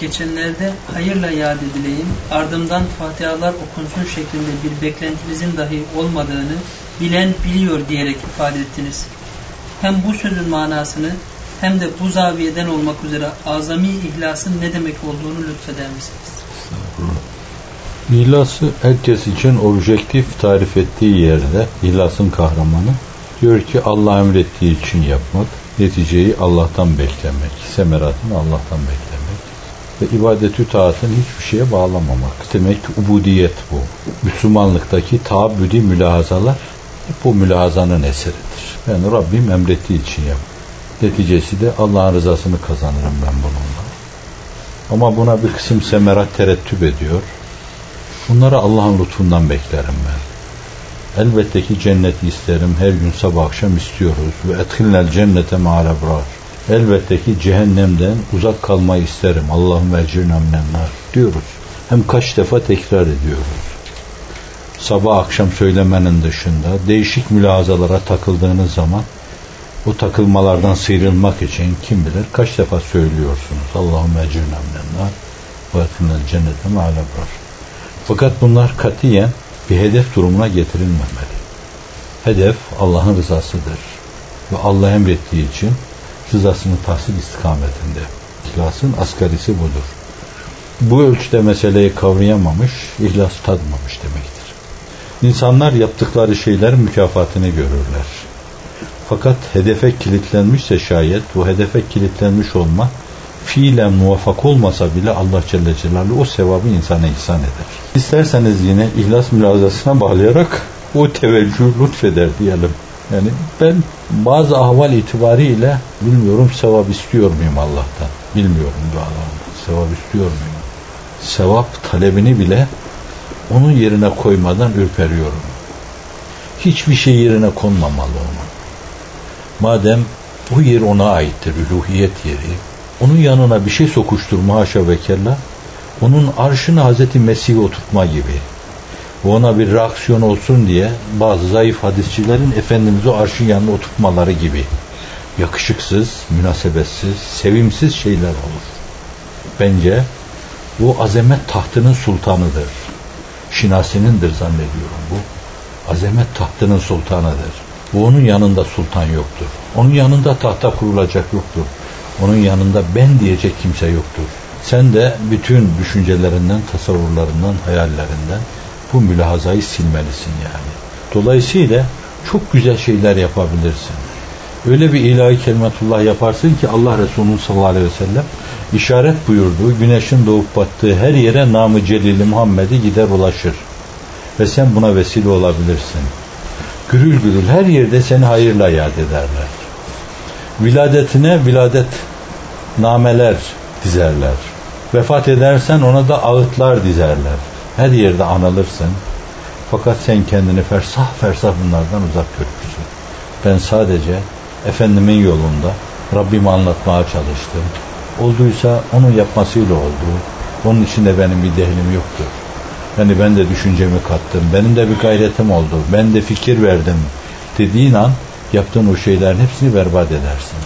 geçenlerde hayırla yad edileyim, ardından Fatihalar okunsun şeklinde bir beklentinizin dahi olmadığını bilen biliyor diyerek ifade ettiniz. Hem bu sözün manasını hem de bu zaviyeden olmak üzere azami ihlasın ne demek olduğunu lütfeder misiniz? İhlası herkes için objektif tarif ettiği yerde ihlasın kahramanı diyor ki Allah emrettiği için yapmak, neticeyi Allah'tan beklemek, semeratını Allah'tan beklemek ve ibadetü taatını hiçbir şeye bağlamamak. Demek ki ubudiyet bu. Müslümanlıktaki taabbüdi mülahazalar bu mülahazanın eseridir. Yani Rabbim emrettiği için yap. Neticesi de Allah'ın rızasını kazanırım ben bununla. Ama buna bir kısım semerat terettüp ediyor. Bunları Allah'ın lütfundan beklerim ben. Elbette ki cenneti isterim. Her gün sabah akşam istiyoruz. Ve etkinler cennete ma'al ebrar. Elbette ki cehennemden uzak kalmayı isterim. Allah'ım vecirna minennar diyoruz. Hem kaç defa tekrar ediyoruz. Sabah akşam söylemenin dışında değişik mülazalara takıldığınız zaman bu takılmalardan sıyrılmak için kim bilir kaç defa söylüyorsunuz. Allah'ım vecirna minennar ve etkinler cennete ma'al ebrar. Fakat bunlar katiyen bir hedef durumuna getirilmemeli. Hedef Allah'ın rızasıdır. Ve Allah emrettiği için rızasını tahsil istikametinde. İhlasın asgarisi budur. Bu ölçüde meseleyi kavrayamamış, ihlas tadmamış demektir. İnsanlar yaptıkları şeylerin mükafatını görürler. Fakat hedefe kilitlenmişse şayet bu hedefe kilitlenmiş olma fiilen muvaffak olmasa bile Allah Celle Celaluhu o sevabı insana ihsan eder. İsterseniz yine ihlas mülazasına bağlayarak o teveccüh lütfeder diyelim. Yani ben bazı ahval itibariyle bilmiyorum sevap istiyor muyum Allah'tan? Bilmiyorum dualarımda. Sevap istiyor muyum? Sevap talebini bile onun yerine koymadan ürperiyorum. Hiçbir şey yerine konmamalı onun. Madem bu yer ona aittir, üluhiyet yeri, onun yanına bir şey sokuşturma haşa ve kella, onun arşını Hazreti Mesih'e oturtma gibi. Ona bir reaksiyon olsun diye bazı zayıf hadisçilerin Efendimiz'i arşın yanına oturtmaları gibi. Yakışıksız, münasebetsiz, sevimsiz şeyler olur. Bence bu azamet tahtının sultanıdır. Şinasinindir zannediyorum bu. Azamet tahtının sultanıdır. Bu onun yanında sultan yoktur. Onun yanında tahta kurulacak yoktur. Onun yanında ben diyecek kimse yoktur. Sen de bütün düşüncelerinden, tasavvurlarından, hayallerinden bu mülahazayı silmelisin yani. Dolayısıyla çok güzel şeyler yapabilirsin. Öyle bir ilahi kelimetullah yaparsın ki Allah Resulü sallallahu aleyhi ve sellem işaret buyurduğu güneşin doğup battığı her yere namı celili Muhammed'i gider ulaşır. Ve sen buna vesile olabilirsin. Gürül gürül her yerde seni hayırla yad ederler. Viladetine viladet nameler dizerler. Vefat edersen ona da ağıtlar dizerler. Her yerde anılırsın. Fakat sen kendini fersah fersah bunlardan uzak görürsün. Ben sadece Efendimin yolunda Rabbimi anlatmaya çalıştım. Olduysa onun yapmasıyla oldu. Onun içinde benim bir dehlim yoktur. Yani ben de düşüncemi kattım. Benim de bir gayretim oldu. Ben de fikir verdim. Dediğin an yaptığın o şeylerin hepsini berbat edersin.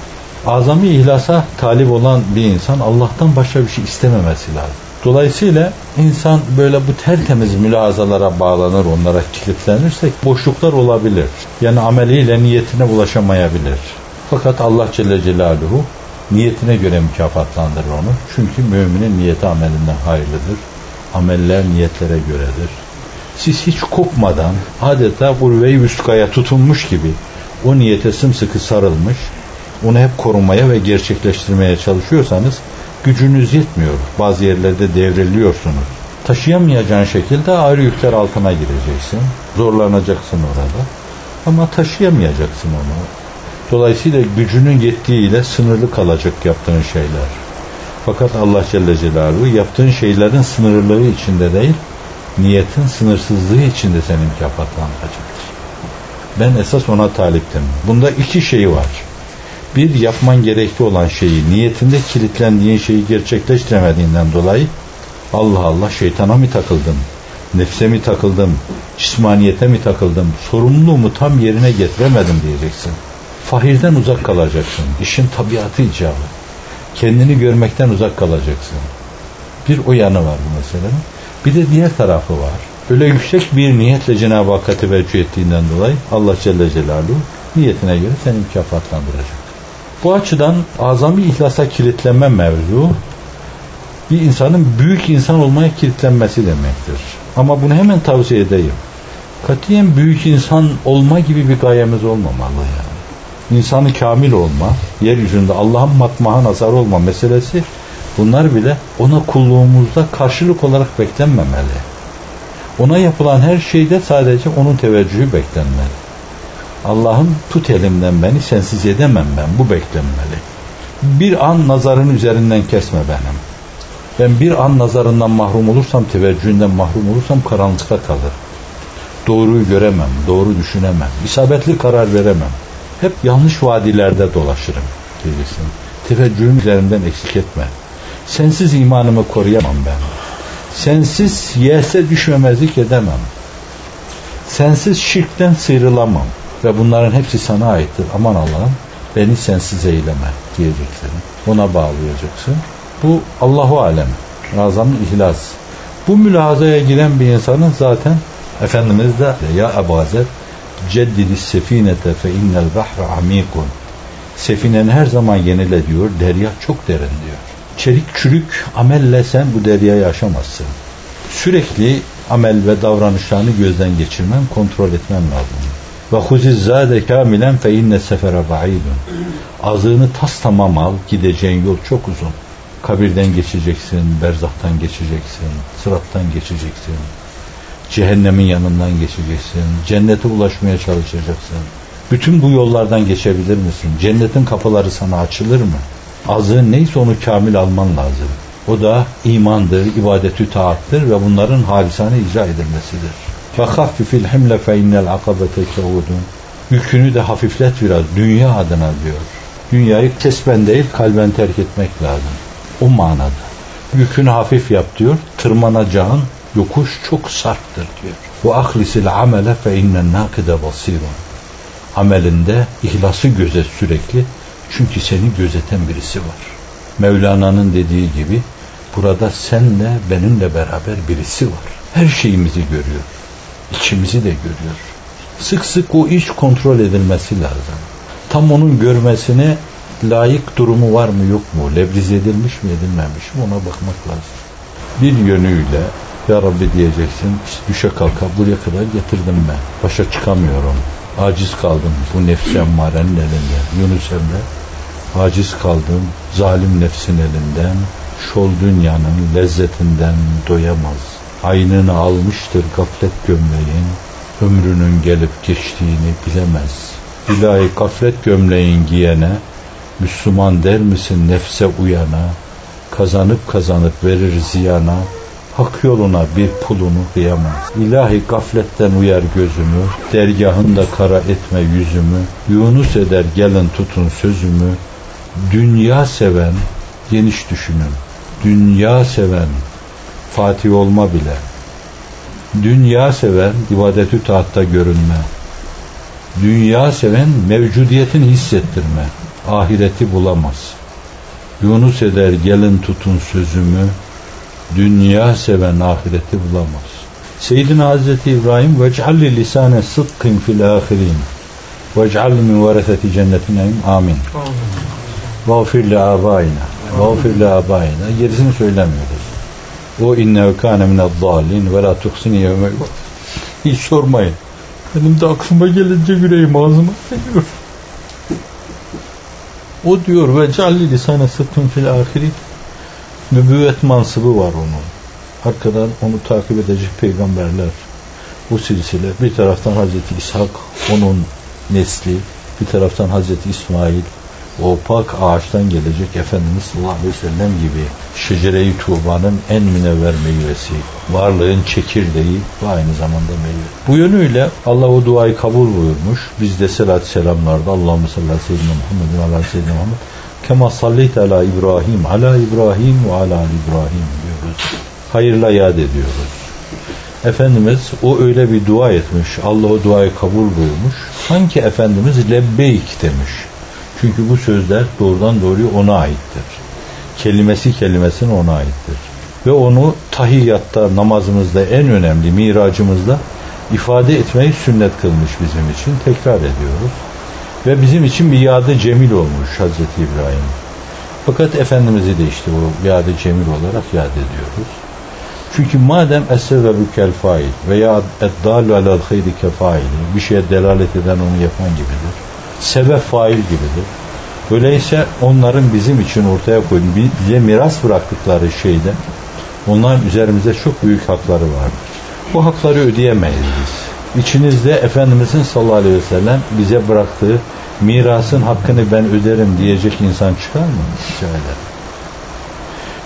Azami ihlasa talip olan bir insan Allah'tan başka bir şey istememesi lazım. Dolayısıyla insan böyle bu tertemiz mülazalara bağlanır, onlara kilitlenirse boşluklar olabilir. Yani ameliyle niyetine ulaşamayabilir. Fakat Allah Celle Celaluhu niyetine göre mükafatlandırır onu. Çünkü müminin niyeti amelinden hayırlıdır. Ameller niyetlere göredir. Siz hiç kopmadan adeta urve-i vüskaya tutunmuş gibi o niyete sımsıkı sarılmış, onu hep korumaya ve gerçekleştirmeye çalışıyorsanız gücünüz yetmiyor. Bazı yerlerde devriliyorsunuz. Taşıyamayacağın şekilde ağır yükler altına gireceksin. Zorlanacaksın orada. Ama taşıyamayacaksın onu. Dolayısıyla gücünün yettiğiyle sınırlı kalacak yaptığın şeyler. Fakat Allah Celle Celaluhu yaptığın şeylerin sınırlılığı içinde değil, niyetin sınırsızlığı içinde senin mükafatlandıracaktır. Ben esas ona taliptim. Bunda iki şey var bir yapman gerekli olan şeyi, niyetinde kilitlendiğin şeyi gerçekleştiremediğinden dolayı Allah Allah şeytana mı takıldım, nefse mi takıldım, cismaniyete mi takıldım, sorumluluğumu tam yerine getiremedim diyeceksin. Fahirden uzak kalacaksın. İşin tabiatı icabı. Kendini görmekten uzak kalacaksın. Bir o yanı var bu meselenin. Bir de diğer tarafı var. Öyle yüksek bir niyetle Cenab-ı Hakk'a teveccüh ettiğinden dolayı Allah Celle Celaluhu niyetine göre seni mükafatlandıracak. Bu açıdan azami ihlasa kilitlenme mevzu bir insanın büyük insan olmaya kilitlenmesi demektir. Ama bunu hemen tavsiye edeyim. Katiyen büyük insan olma gibi bir gayemiz olmamalı yani. İnsanı kamil olma, yeryüzünde Allah'ın matmaha nazar olma meselesi bunlar bile ona kulluğumuzda karşılık olarak beklenmemeli. Ona yapılan her şeyde sadece onun teveccühü beklenmeli. Allah'ım tut elimden beni sensiz edemem ben bu beklenmeli. Bir an nazarın üzerinden kesme benim. Ben bir an nazarından mahrum olursam, teveccühünden mahrum olursam karanlıkta kalır. Doğruyu göremem, doğru düşünemem, isabetli karar veremem. Hep yanlış vadilerde dolaşırım diyeceksin. Teveccühüm üzerimden eksik etme. Sensiz imanımı koruyamam ben. Sensiz yese düşmemezlik edemem. Sensiz şirkten sıyrılamam. Ve bunların hepsi sana aittir. Aman Allah'ım beni sensiz eyleme diyeceksin. Ona bağlayacaksın. Bu Allahu alem. Razamın ihlas. Bu mülazaya giren bir insanın zaten Efendimiz de ya Ebu Zer ceddidi sefinete fe innel bahre amikun Sefinen her zaman yenile diyor. Derya çok derin diyor. Çelik çürük amelle sen bu deryayı aşamazsın. Sürekli amel ve davranışlarını gözden geçirmen, kontrol etmen lazım. Ve huziz zade kamilen fe inne sefere ba'idun. Azığını tas tamam al, gideceğin yol çok uzun. Kabirden geçeceksin, berzahtan geçeceksin, sırattan geçeceksin. Cehennemin yanından geçeceksin, cennete ulaşmaya çalışacaksın. Bütün bu yollardan geçebilir misin? Cennetin kapıları sana açılır mı? Azığın neyse onu kamil alman lazım. O da imandır, ibadetü taattır ve bunların halisane icra edilmesidir. فَخَفِّفِ الْحِمْلَ فَاِنَّ الْعَقَبَةَ كَعُودٌ Yükünü de hafiflet biraz dünya adına diyor. Dünyayı kesben değil kalben terk etmek lazım. O manada. Yükünü hafif yap diyor. Tırmanacağın yokuş çok sarptır diyor. Bu ahlisil amele fe innen nakide basirun. Amelinde ihlası gözet sürekli. Çünkü seni gözeten birisi var. Mevlana'nın dediği gibi burada senle benimle beraber birisi var. Her şeyimizi görüyor içimizi de görüyor. Sık sık o iş kontrol edilmesi lazım. Tam onun görmesine layık durumu var mı yok mu? Lebriz edilmiş mi edilmemiş mi ona bakmak lazım. Bir yönüyle ya Rabbi diyeceksin düşe kalka buraya kadar getirdim ben. Başa çıkamıyorum. Aciz kaldım bu nefsi emmarenin elinden. Yunus Emre aciz kaldım zalim nefsin elinden. Şol dünyanın lezzetinden doyamaz aynını almıştır gaflet gömleğin, ömrünün gelip geçtiğini bilemez. İlahi gaflet gömleğin giyene, Müslüman der misin nefse uyana, kazanıp kazanıp verir ziyana, hak yoluna bir pulunu kıyamaz. İlahi gafletten uyar gözümü, dergahında kara etme yüzümü, Yunus eder gelin tutun sözümü, dünya seven, geniş düşünün, dünya seven, Fatih olma bile. Dünya seven ibadetü taatta görünme. Dünya seven mevcudiyetin hissettirme. Ahireti bulamaz. Yunus eder gelin tutun sözümü. Dünya seven ahireti bulamaz. Seyyidina Hazreti İbrahim vec'alli lisane sıdkın fil ahirin vec'alli min vereseti cennetin amin. Vağfir li abayna. Vağfir li abayna. Gerisini söylemiyoruz. O innehu kâne mined dâlin ve la tuhsini yevme Hiç sormayın. Benim de aklıma gelince yüreğim ağzıma geliyor. O diyor ve calli lisane sıttun fil ahiri nübüvvet mansıbı var onun. Arkadan onu takip edecek peygamberler. Bu silsile bir taraftan Hazreti İshak onun nesli bir taraftan Hazreti İsmail o pak ağaçtan gelecek Efendimiz sallallahu aleyhi ve sellem gibi şecere-i tuğbanın en münevver meyvesi, varlığın çekirdeği ve aynı zamanda meyve. Bu yönüyle Allah o duayı kabul buyurmuş. Biz de selat selamlarda Allahümme sallallahu aleyhi ve sellem Muhammed ve ala seyyidina Muhammed kema sallite ala İbrahim ala İbrahim ve ala İbrahim diyoruz. Hayırla yad ediyoruz. Efendimiz o öyle bir dua etmiş. Allah o duayı kabul buyurmuş. Sanki Efendimiz lebbeyk demiş. Çünkü bu sözler doğrudan doğruya ona aittir. Kelimesi kelimesine ona aittir. ve onu tahiyyatta, namazımızda en önemli miracımızda ifade etmeyi sünnet kılmış bizim için. Tekrar ediyoruz. Ve bizim için bir yadı cemil olmuş Hazreti İbrahim. Fakat Efendimiz'i de işte o yadı cemil olarak yad ediyoruz. Çünkü madem essebebu kel fail veya eddalu alel hayri kefaili bir şeye delalet eden onu yapan gibidir. Sebep fail gibidir. Öyleyse onların bizim için ortaya koyduğu bize miras bıraktıkları şeyde onların üzerimize çok büyük hakları vardır. Bu hakları ödeyemeyiz biz. İçinizde Efendimizin sallallahu aleyhi ve sellem bize bıraktığı mirasın hakkını ben öderim diyecek insan çıkar mı? Ederim.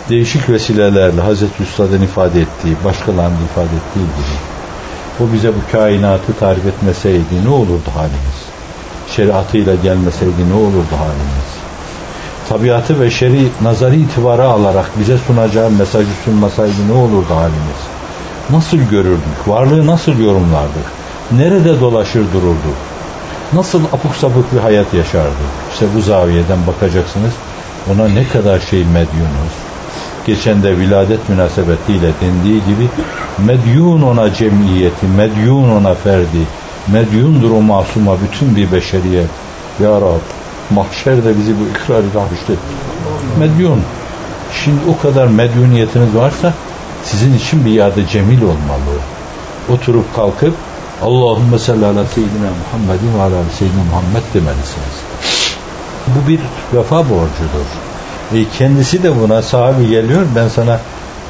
Değişik vesilelerle Hazreti Üstad'ın ifade ettiği, başkalarının ifade ettiği gibi o bize bu kainatı tarif etmeseydi ne olurdu halimiz? Şeriatıyla gelmeseydi ne olurdu halimiz? Tabiatı ve şeri nazari itibara alarak bize sunacağı mesajı sunmasaydı ne olurdu halimiz? Nasıl görürdük? Varlığı nasıl yorumlardık? Nerede dolaşır dururduk? Nasıl apuk sapık bir hayat yaşardık? İşte bu zaviyeden bakacaksınız. Ona ne kadar şey medyunuz. Geçen de viladet münasebetiyle dendiği gibi medyun ona cemiyeti, medyun ona ferdi, medyundur o masuma bütün bir beşeriyet. Ya Rab, mahşerde bizi bu ikrar ile Medyun. Şimdi o kadar medyuniyetiniz varsa sizin için bir yerde cemil olmalı. Oturup kalkıp Allahümme salli ala seyyidina Muhammedin ve ala seyyidina Muhammed demelisiniz. Bu bir vefa borcudur. E kendisi de buna sahibi geliyor. Ben sana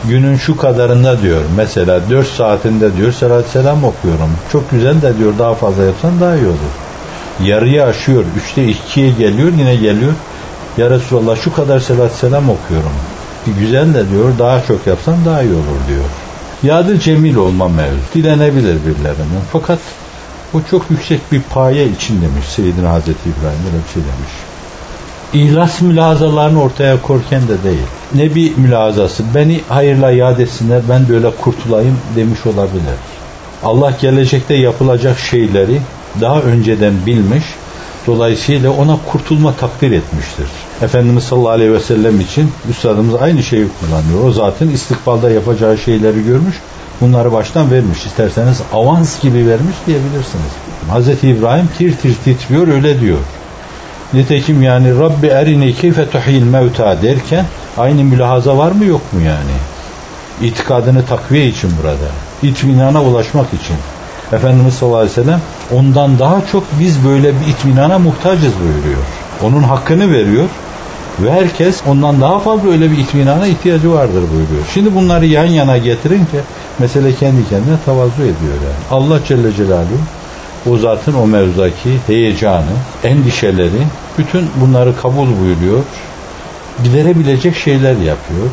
günün şu kadarında diyor. Mesela 4 saatinde diyor salat selam okuyorum. Çok güzel de diyor daha fazla yapsan daha iyi olur. Yarıya aşıyor. Üçte ikiye geliyor yine geliyor. Ya Resulallah şu kadar salat selam okuyorum. Güzel de diyor daha çok yapsan daha iyi olur diyor. Yadı cemil olma mevzu. Dilenebilir birilerinden. Fakat o çok yüksek bir paye için demiş Seyyidina Hazreti İbrahim öyle bir şey demiş. İhlas mülazalarını ortaya korken de değil. Ne bir mülazası. Beni hayırla yad etsinler ben böyle kurtulayım demiş olabilir. Allah gelecekte yapılacak şeyleri daha önceden bilmiş. Dolayısıyla ona kurtulma takdir etmiştir. Efendimiz sallallahu aleyhi ve sellem için Üstadımız aynı şeyi kullanıyor. O zaten istikbalda yapacağı şeyleri görmüş. Bunları baştan vermiş. İsterseniz avans gibi vermiş diyebilirsiniz. Hz. İbrahim tir tir titriyor öyle diyor. Nitekim yani Rabbi erini keyfe tuhil mevta derken aynı mülahaza var mı yok mu yani? İtikadını takviye için burada. İtminana ulaşmak için. Efendimiz sallallahu aleyhi ve sellem ondan daha çok biz böyle bir itminana muhtacız buyuruyor. Onun hakkını veriyor ve herkes ondan daha fazla öyle bir itminana ihtiyacı vardır buyuruyor. Şimdi bunları yan yana getirince mesele kendi kendine tavazu ediyor yani. Allah Celle Celaluhu o zatın o mevzudaki heyecanı, endişeleri, bütün bunları kabul buyuruyor. Giderebilecek şeyler yapıyor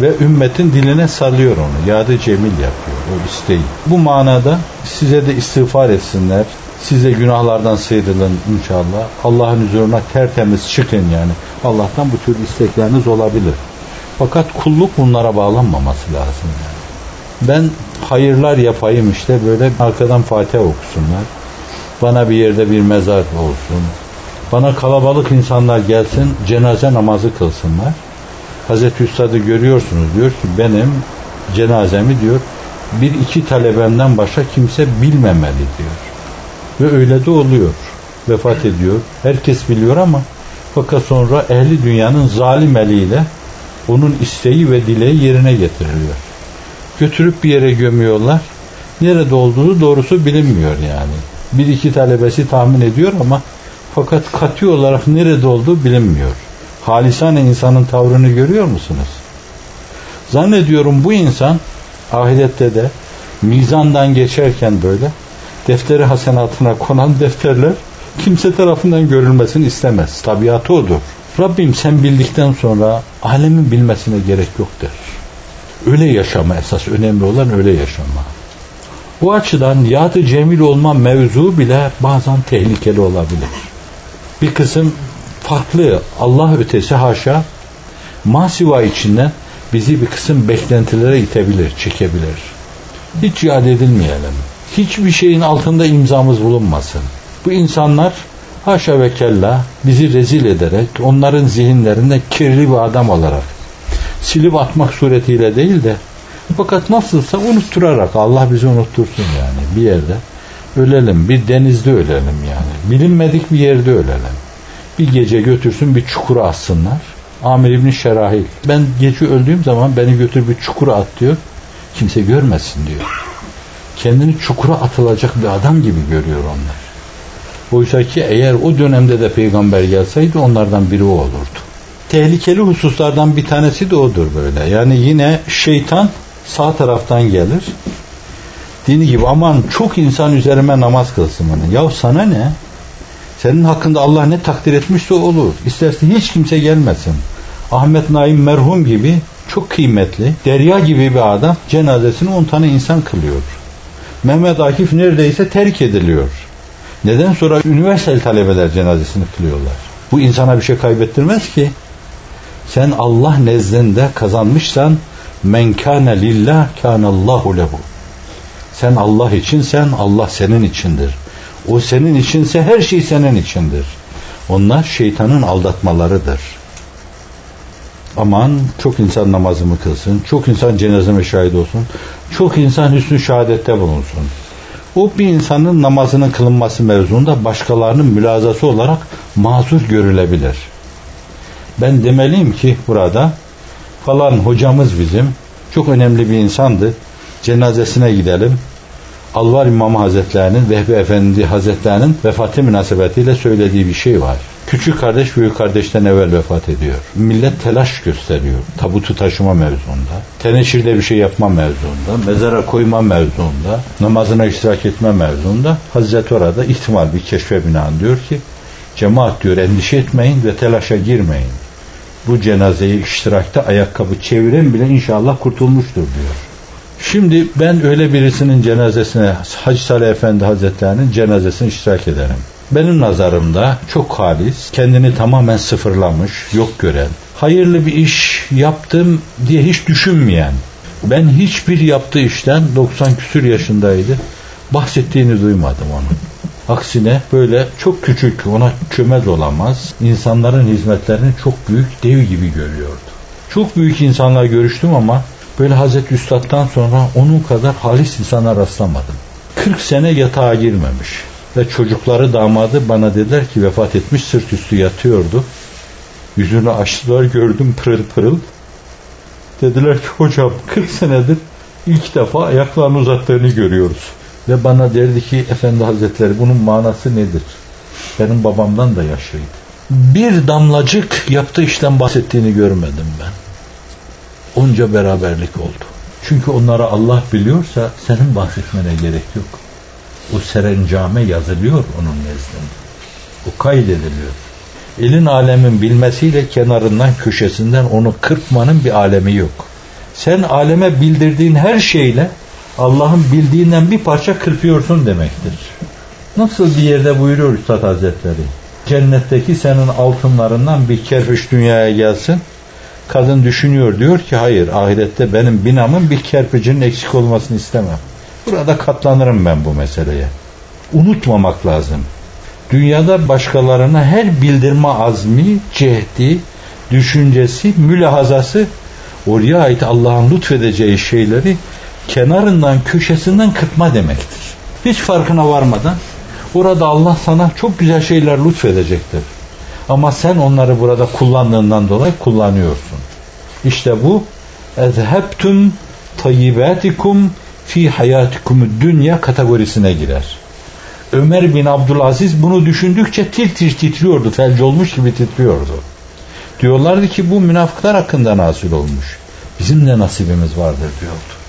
ve ümmetin diline salıyor onu. Yadı cemil yapıyor o isteği. Bu manada size de istiğfar etsinler. Siz de günahlardan sıyrılın inşallah. Allah'ın huzuruna tertemiz çıkın yani. Allah'tan bu tür istekleriniz olabilir. Fakat kulluk bunlara bağlanmaması lazım yani. Ben hayırlar yapayım işte böyle arkadan Fatiha okusunlar. Bana bir yerde bir mezar olsun. Bana kalabalık insanlar gelsin cenaze namazı kılsınlar. Hazreti Üstad'ı görüyorsunuz diyor ki benim cenazemi diyor bir iki talebemden başka kimse bilmemeli diyor. Ve öyle de oluyor. Vefat ediyor. Herkes biliyor ama fakat sonra ehli dünyanın zalim eliyle onun isteği ve dileği yerine getiriliyor. Götürüp bir yere gömüyorlar. Nerede olduğunu doğrusu bilinmiyor yani. Bir iki talebesi tahmin ediyor ama fakat katı olarak nerede olduğu bilinmiyor. Halisane insanın tavrını görüyor musunuz? Zannediyorum bu insan ahirette de mizandan geçerken böyle defteri hasenatına konan defterler kimse tarafından görülmesini istemez. Tabiatı odur. Rabbim sen bildikten sonra alemin bilmesine gerek yok der. Öyle yaşama esas önemli olan öyle yaşama. Bu açıdan yadı cemil olma mevzu bile bazen tehlikeli olabilir. Bir kısım farklı Allah ötesi haşa masiva içinden bizi bir kısım beklentilere itebilir, çekebilir. Hiç yad edilmeyelim. Hiçbir şeyin altında imzamız bulunmasın. Bu insanlar haşa ve kella bizi rezil ederek onların zihinlerinde kirli bir adam olarak silip atmak suretiyle değil de fakat nasılsa unutturarak Allah bizi unuttursun yani bir yerde ölelim. Bir denizde ölelim yani. Bilinmedik bir yerde ölelim. Bir gece götürsün bir çukura atsınlar. Amir İbni Şerahil ben gece öldüğüm zaman beni götür bir çukura at diyor. Kimse görmesin diyor. Kendini çukura atılacak bir adam gibi görüyor onlar. Oysa ki eğer o dönemde de peygamber gelseydi onlardan biri o olurdu. Tehlikeli hususlardan bir tanesi de odur böyle. Yani yine şeytan sağ taraftan gelir dini gibi aman çok insan üzerime namaz kılsın bana. Ya sana ne? Senin hakkında Allah ne takdir etmişse olur. İsterse hiç kimse gelmesin. Ahmet Naim merhum gibi çok kıymetli, derya gibi bir adam cenazesini 10 tane insan kılıyor. Mehmet Akif neredeyse terk ediliyor. Neden sonra üniversite talebeler cenazesini kılıyorlar? Bu insana bir şey kaybettirmez ki. Sen Allah nezdinde kazanmışsan men kâne lillah kânallahu lehu. Sen Allah içinsen Allah senin içindir. O senin içinse her şey senin içindir. Onlar şeytanın aldatmalarıdır. Aman çok insan namazımı kılsın, çok insan cenazeme şahit olsun, çok insan hüsnü şehadette bulunsun. O bir insanın namazının kılınması mevzunda başkalarının mülazası olarak mazur görülebilir. Ben demeliyim ki burada falan hocamız bizim çok önemli bir insandı. Cenazesine gidelim. Alvar İmamı Hazretlerinin, Vehbi Efendi Hazretlerinin vefatı münasebetiyle söylediği bir şey var. Küçük kardeş büyük kardeşten evvel vefat ediyor. Millet telaş gösteriyor. Tabutu taşıma mevzunda, teneşirde bir şey yapma mevzunda, mezara koyma mevzunda, namazına iştirak etme mevzunda. Hazreti orada ihtimal bir keşfe binaen diyor ki, cemaat diyor endişe etmeyin ve telaşa girmeyin. Bu cenazeyi iştirakta ayakkabı çeviren bile inşallah kurtulmuştur diyor. Şimdi ben öyle birisinin cenazesine Hacı Salih Efendi Hazretlerinin cenazesine iştirak ederim. Benim nazarımda çok halis, kendini tamamen sıfırlamış, yok gören, hayırlı bir iş yaptım diye hiç düşünmeyen, ben hiçbir yaptığı işten 90 küsür yaşındaydı, bahsettiğini duymadım onun. Aksine böyle çok küçük, ona çömez olamaz, insanların hizmetlerini çok büyük, dev gibi görüyordu. Çok büyük insanlar görüştüm ama Böyle Hazreti Üstad'dan sonra onun kadar halis insana rastlamadım. 40 sene yatağa girmemiş. Ve çocukları damadı bana dediler ki vefat etmiş sırt üstü yatıyordu. Yüzünü açtılar gördüm pırıl pırıl. Dediler ki hocam 40 senedir ilk defa ayaklarını uzattığını görüyoruz. Ve bana derdi ki efendi hazretleri bunun manası nedir? Benim babamdan da yaşlıydı. Bir damlacık yaptığı işten bahsettiğini görmedim ben onca beraberlik oldu. Çünkü onları Allah biliyorsa senin bahsetmene gerek yok. O serencame yazılıyor onun nezdinde. O kaydediliyor. Elin alemin bilmesiyle kenarından köşesinden onu kırpmanın bir alemi yok. Sen aleme bildirdiğin her şeyle Allah'ın bildiğinden bir parça kırpıyorsun demektir. Nasıl bir yerde buyuruyor Üstad Hazretleri? Cennetteki senin altınlarından bir kerpiç dünyaya gelsin Kadın düşünüyor diyor ki hayır ahirette benim binamın bir kerpicinin eksik olmasını istemem. Burada katlanırım ben bu meseleye. Unutmamak lazım. Dünyada başkalarına her bildirme azmi, cehdi, düşüncesi, mülahazası oraya ait Allah'ın lütfedeceği şeyleri kenarından, köşesinden kırpma demektir. Hiç farkına varmadan orada Allah sana çok güzel şeyler lütfedecektir. Ama sen onları burada kullandığından dolayı kullanıyorsun. İşte bu ezhebtum tayyibatikum fi hayatikum dünya kategorisine girer. Ömer bin Abdülaziz bunu düşündükçe tir tir titriyordu. Felç olmuş gibi titriyordu. Diyorlardı ki bu münafıklar hakkında nasıl olmuş. Bizim de nasibimiz vardır diyordu.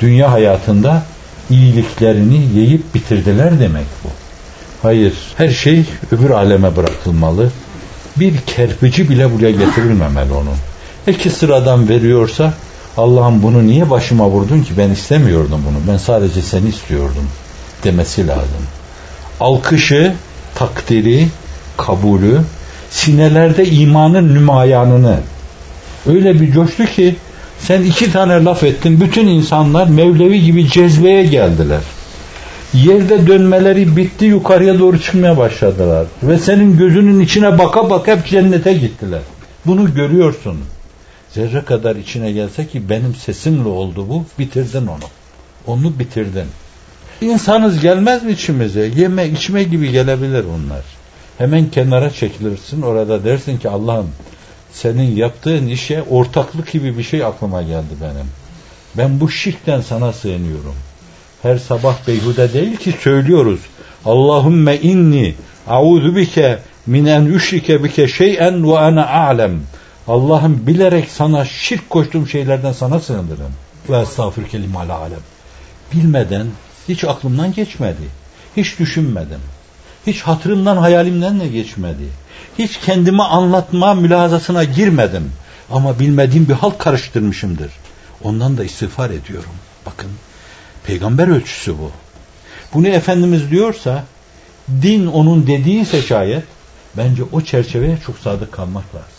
Dünya hayatında iyiliklerini yiyip bitirdiler demek bu. Hayır, her şey öbür aleme bırakılmalı bir kerpici bile buraya getirilmemeli onun. Eki sıradan veriyorsa Allah'ım bunu niye başıma vurdun ki ben istemiyordum bunu ben sadece seni istiyordum demesi lazım. Alkışı, takdiri, kabulü, sinelerde imanın nümayanını öyle bir coştu ki sen iki tane laf ettin bütün insanlar Mevlevi gibi cezbeye geldiler. Yerde dönmeleri bitti yukarıya doğru çıkmaya başladılar. Ve senin gözünün içine baka baka hep cennete gittiler. Bunu görüyorsun. Zerre kadar içine gelse ki benim sesimle oldu bu, bitirdin onu. Onu bitirdin. İnsanız gelmez mi içimize? Yeme, içme gibi gelebilir onlar. Hemen kenara çekilirsin, orada dersin ki Allah'ım senin yaptığın işe ortaklık gibi bir şey aklıma geldi benim. Ben bu şirkten sana sığınıyorum. Her sabah beyhude değil ki söylüyoruz. Allahümme inni a'udhu bike min en üşrike bike şey'en ve ana a'lem. Allah'ım bilerek sana şirk koştuğum şeylerden sana sığınırım. Ve estağfurke limal alem. Bilmeden hiç aklımdan geçmedi. Hiç düşünmedim. Hiç hatırımdan hayalimden de geçmedi. Hiç kendime anlatma mülazasına girmedim. Ama bilmediğim bir halk karıştırmışımdır. Ondan da istiğfar ediyorum. Bakın peygamber ölçüsü bu. Bunu Efendimiz diyorsa din onun dediyse şayet bence o çerçeveye çok sadık kalmak lazım.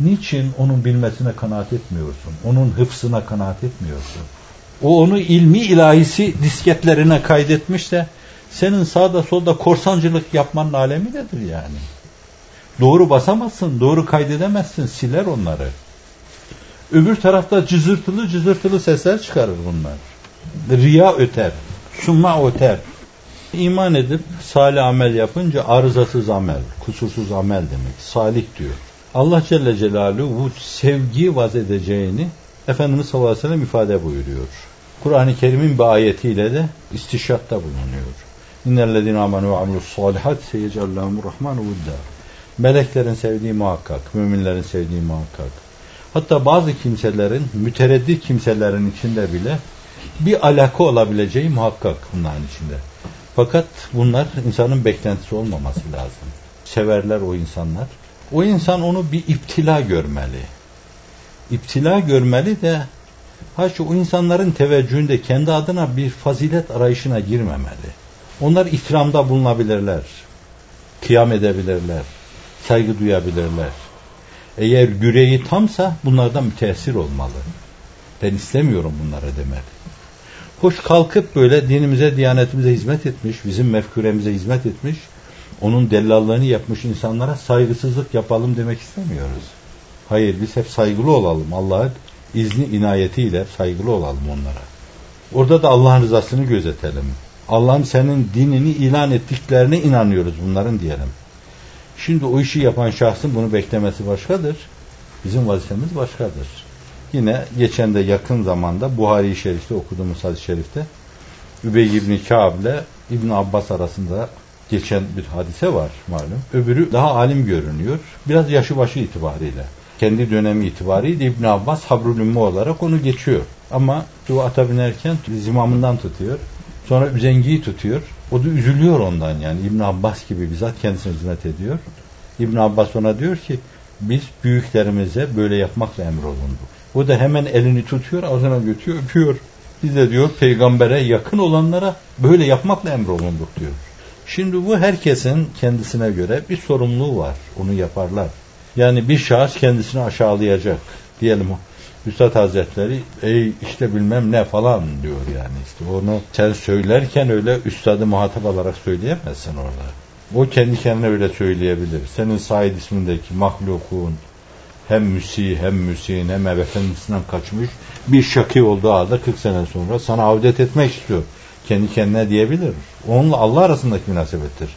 Niçin onun bilmesine kanaat etmiyorsun? Onun hıfsına kanaat etmiyorsun? O onu ilmi ilahisi disketlerine kaydetmişse senin sağda solda korsancılık yapmanın alemi nedir yani? Doğru basamazsın, doğru kaydedemezsin, siler onları. Öbür tarafta cızırtılı cızırtılı sesler çıkarır bunlar. Riya öter, summa öter. İman edip salih amel yapınca arızasız amel, kusursuz amel demek. Salih diyor. Allah Celle Celaluhu bu sevgi vaz edeceğini Efendimiz sallallahu aleyhi ve sellem ifade buyuruyor. Kur'an-ı Kerim'in bir ayetiyle de istişatta bulunuyor. İnnellezine amenu ve amilus salihat seyecallahumur rahmanu vudda. Meleklerin sevdiği muhakkak, müminlerin sevdiği muhakkak. Hatta bazı kimselerin, mütereddit kimselerin içinde bile bir alaka olabileceği muhakkak bunların içinde. Fakat bunlar insanın beklentisi olmaması lazım. Severler o insanlar. O insan onu bir iptila görmeli. İptila görmeli de haşa o insanların teveccühünde kendi adına bir fazilet arayışına girmemeli. Onlar ikramda bulunabilirler. Kıyam edebilirler. Saygı duyabilirler. Eğer yüreği tamsa bunlardan müteessir olmalı. Ben istemiyorum bunları demeli. Hoş kalkıp böyle dinimize, diyanetimize hizmet etmiş, bizim mefkuremize hizmet etmiş, onun dellallığını yapmış insanlara saygısızlık yapalım demek istemiyoruz. Hayır biz hep saygılı olalım. Allah'ın izni inayetiyle saygılı olalım onlara. Orada da Allah'ın rızasını gözetelim. Allah'ın senin dinini ilan ettiklerine inanıyoruz bunların diyelim. Şimdi o işi yapan şahsın bunu beklemesi başkadır. Bizim vazifemiz başkadır. Yine geçen de yakın zamanda Buhari-i Şerif'te okuduğumuz hadis-i şerifte Übey ibn Kâb ile İbn Abbas arasında geçen bir hadise var malum. Öbürü daha alim görünüyor. Biraz yaşı başı itibariyle. Kendi dönemi itibariyle İbn Abbas habrul ümmü olarak onu geçiyor. Ama şu ata binerken zimamından tutuyor. Sonra üzengiyi tutuyor. O da üzülüyor ondan yani. İbn Abbas gibi bizzat kendisine hizmet ediyor. İbn Abbas ona diyor ki biz büyüklerimize böyle yapmakla emrolunduk. O da hemen elini tutuyor, ağzına götürüyor, öpüyor. Biz de diyor peygambere yakın olanlara böyle yapmakla emrolunduk diyor. Şimdi bu herkesin kendisine göre bir sorumluluğu var. Onu yaparlar. Yani bir şahıs kendisini aşağılayacak. Diyelim Üstad Hazretleri ey işte bilmem ne falan diyor yani işte onu sen söylerken öyle üstadı muhatap alarak söyleyemezsin orada. O kendi kendine öyle söyleyebilir. Senin Said ismindeki mahlukun hem müsi hem müsin hem efendisinden kaçmış bir şaki olduğu halde 40 sene sonra sana avdet etmek istiyor. Kendi kendine diyebilir. Onunla Allah arasındaki münasebettir.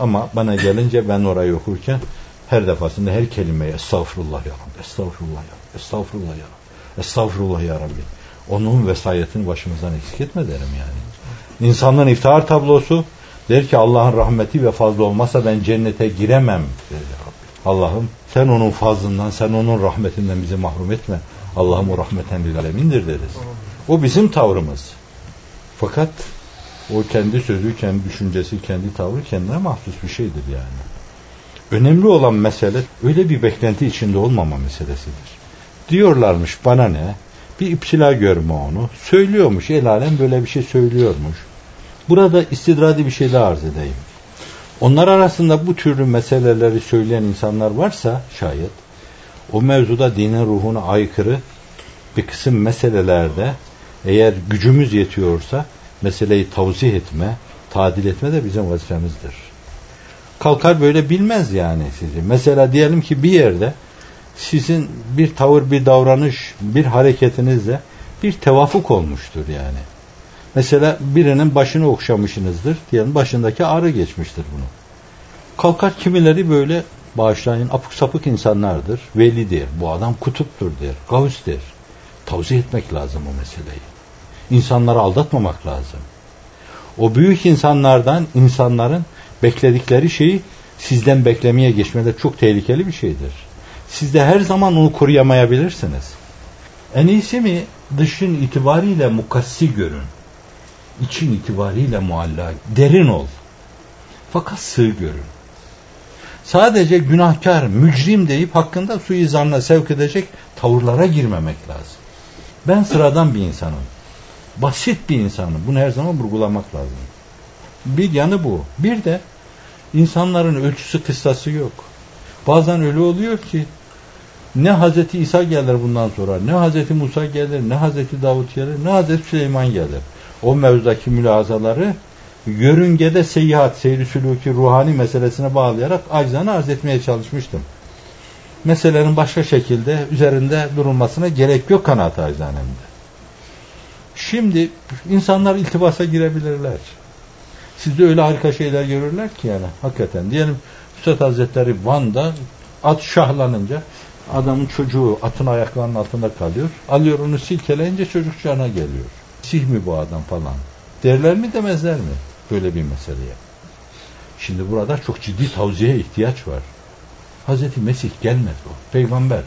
Ama bana gelince ben orayı okurken her defasında her kelimeye estağfurullah ya Rabbi, estağfurullah ya Rabbi, estağfurullah ya Rabbi, estağfurullah ya Rabbi. Onun vesayetini başımızdan eksik etme derim yani. İnsanların iftihar tablosu der ki Allah'ın rahmeti ve fazla olmazsa ben cennete giremem der. Allah'ım sen onun fazlından, sen onun rahmetinden bizi mahrum etme. Allah'ım o rahmeten lil alemindir deriz. O bizim tavrımız. Fakat o kendi sözü, kendi düşüncesi, kendi tavrı kendine mahsus bir şeydir yani. Önemli olan mesele öyle bir beklenti içinde olmama meselesidir. Diyorlarmış bana ne? Bir iptila görme onu. Söylüyormuş el alem böyle bir şey söylüyormuş. Burada istidradi bir şey daha arz edeyim. Onlar arasında bu türlü meseleleri söyleyen insanlar varsa şayet o mevzuda dinin ruhuna aykırı bir kısım meselelerde eğer gücümüz yetiyorsa meseleyi tavzih etme, tadil etme de bizim vazifemizdir. Kalkar böyle bilmez yani sizi. Mesela diyelim ki bir yerde sizin bir tavır, bir davranış, bir hareketinizle bir tevafuk olmuştur yani. Mesela birinin başını okşamışsınızdır. Diyelim başındaki ağrı geçmiştir bunu. Kalkar kimileri böyle bağışlayın apık sapık insanlardır. Velidir. Bu adam kutuptur der. Gavus der. Tavsiye etmek lazım o meseleyi. İnsanları aldatmamak lazım. O büyük insanlardan insanların bekledikleri şeyi sizden beklemeye geçmeleri çok tehlikeli bir şeydir. Siz de her zaman onu koruyamayabilirsiniz. En iyisi mi dışın itibariyle mukassi görün. İçin itibariyle mualla. Derin ol. Fakat sığ görün. Sadece günahkar, mücrim deyip hakkında suizanla sevk edecek tavırlara girmemek lazım. Ben sıradan bir insanım. Basit bir insanım. Bunu her zaman vurgulamak lazım. Bir yanı bu. Bir de insanların ölçüsü kıstası yok. Bazen öyle oluyor ki ne Hazreti İsa gelir bundan sonra, ne Hazreti Musa gelir, ne Hazreti Davut gelir, ne Hazreti Süleyman gelir. O mevzudaki mülazaları yörüngede seyahat, seyri sülûki, ruhani meselesine bağlayarak acizane arz etmeye çalışmıştım. Meselenin başka şekilde üzerinde durulmasına gerek yok kanaat acizanemde. Şimdi insanlar iltibasa girebilirler. Sizde öyle harika şeyler görürler ki yani hakikaten. Diyelim Üstad Hazretleri Van'da at şahlanınca adamın çocuğu atın ayaklarının altında kalıyor. Alıyor onu silkeleyince çocuk cana geliyor. Sih mi bu adam falan. Derler mi demezler mi? Böyle bir meseleye. Şimdi burada çok ciddi tavziyeye ihtiyaç var. Hazreti Mesih gelmedi o. Peygamber.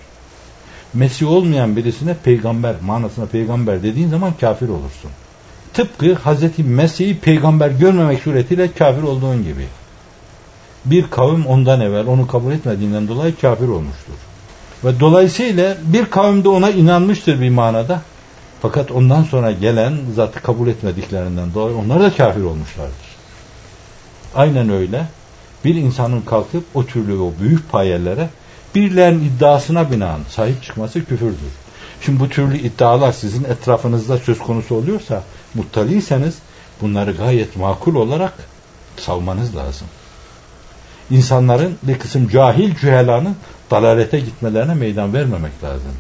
Mesih olmayan birisine peygamber manasına peygamber dediğin zaman kafir olursun. Tıpkı Hazreti Mesih'i peygamber görmemek suretiyle kafir olduğun gibi. Bir kavim ondan evvel onu kabul etmediğinden dolayı kafir olmuştur. Ve dolayısıyla bir kavim de ona inanmıştır bir manada. Fakat ondan sonra gelen zatı kabul etmediklerinden dolayı onlar da kafir olmuşlardır. Aynen öyle. Bir insanın kalkıp o türlü o büyük payelere birilerinin iddiasına binaen sahip çıkması küfürdür. Şimdi bu türlü iddialar sizin etrafınızda söz konusu oluyorsa muttaliyseniz bunları gayet makul olarak savmanız lazım. İnsanların bir kısım cahil cühelanın dalalete gitmelerine meydan vermemek lazım.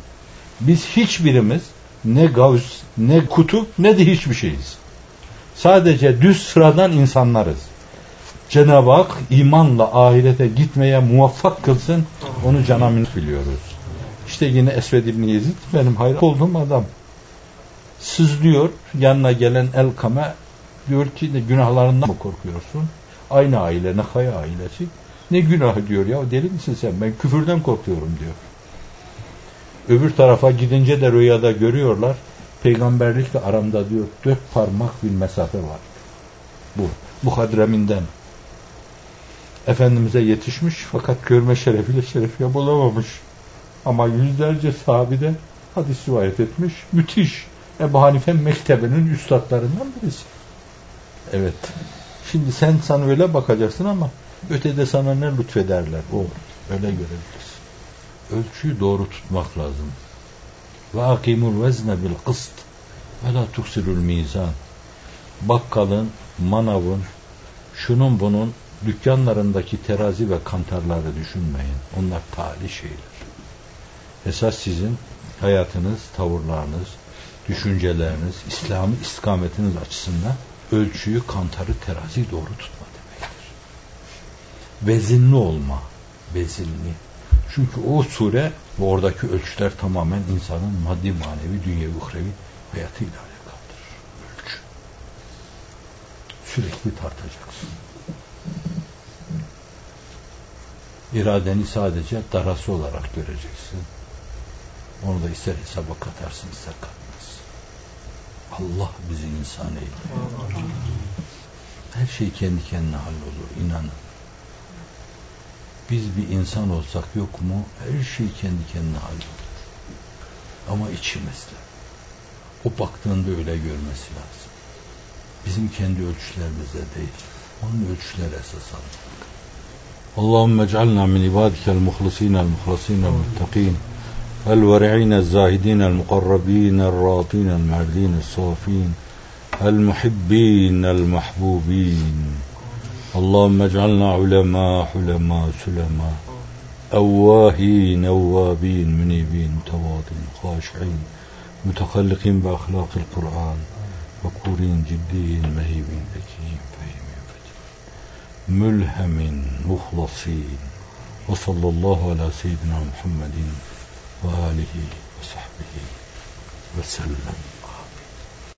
Biz hiçbirimiz ne gavs, ne kutup, ne de hiçbir şeyiz. Sadece düz sıradan insanlarız. Cenab-ı Hak imanla ahirete gitmeye muvaffak kılsın. Onu canamin biliyoruz. İşte yine Esved İbni Yezid benim hayran olduğum adam. Sızlıyor yanına gelen Elkame diyor ki ne günahlarından mı korkuyorsun? Aynı aile, Nakaya ailesi. Ne günah diyor ya deli misin sen ben küfürden korkuyorum diyor. Öbür tarafa gidince de rüyada görüyorlar. Peygamberlikle aramda diyor dört parmak bir mesafe var. Bu. Bu hadreminden. Efendimiz'e yetişmiş fakat görme şerefiyle şerefiye bulamamış. Ama yüzlerce sahabeden hadis rivayet etmiş. Müthiş. Ebu Hanife mektebinin üstadlarından birisi. Evet. Şimdi sen sana öyle bakacaksın ama ötede sana ne lütfederler. O öyle görebilirsin. Ölçüyü doğru tutmak lazım. Ve akimul vezne bil kıst ve la tuksirul mizan. Bakkalın, manavın, şunun bunun dükkanlarındaki terazi ve kantarları düşünmeyin. Onlar tali şeyler. Esas sizin hayatınız, tavırlarınız, düşünceleriniz, İslami istikametiniz açısından ölçüyü, kantarı, terazi doğru tutma demektir. Vezinli olma, vezinli. Çünkü o sure ve oradaki ölçüler tamamen insanın maddi, manevi, dünyevi, uhrevi hayatıyla alakalıdır. Ölçü. Sürekli tartacaksın. İradeni sadece darası olarak göreceksin. Onu da ister hesaba katarsın ister katmaz. Allah bizi insan eyledi. Her şey kendi kendine hallolur, inanın. Biz bir insan olsak yok mu, her şey kendi kendine hallolur. Ama içimizde. O baktığında öyle görmesi lazım. Bizim kendi ölçülerimizde değil. Onun ölçüleri esas almak. Allahümme cealna min ibadikel muhlisinel muhlisinel muttakin. الورعين الزاهدين المقربين الراضين المعدين الصافين المحبين المحبوبين اللهم اجعلنا علماء حلماء سلماء أواهين أوابين منيبين متواضعين خاشعين متخلقين بأخلاق القرآن وكورين جديين مهيبين ذكيين فهيمين فتين ملهم مخلصين وصلى الله على سيدنا محمد وآله وصحبه وسلم.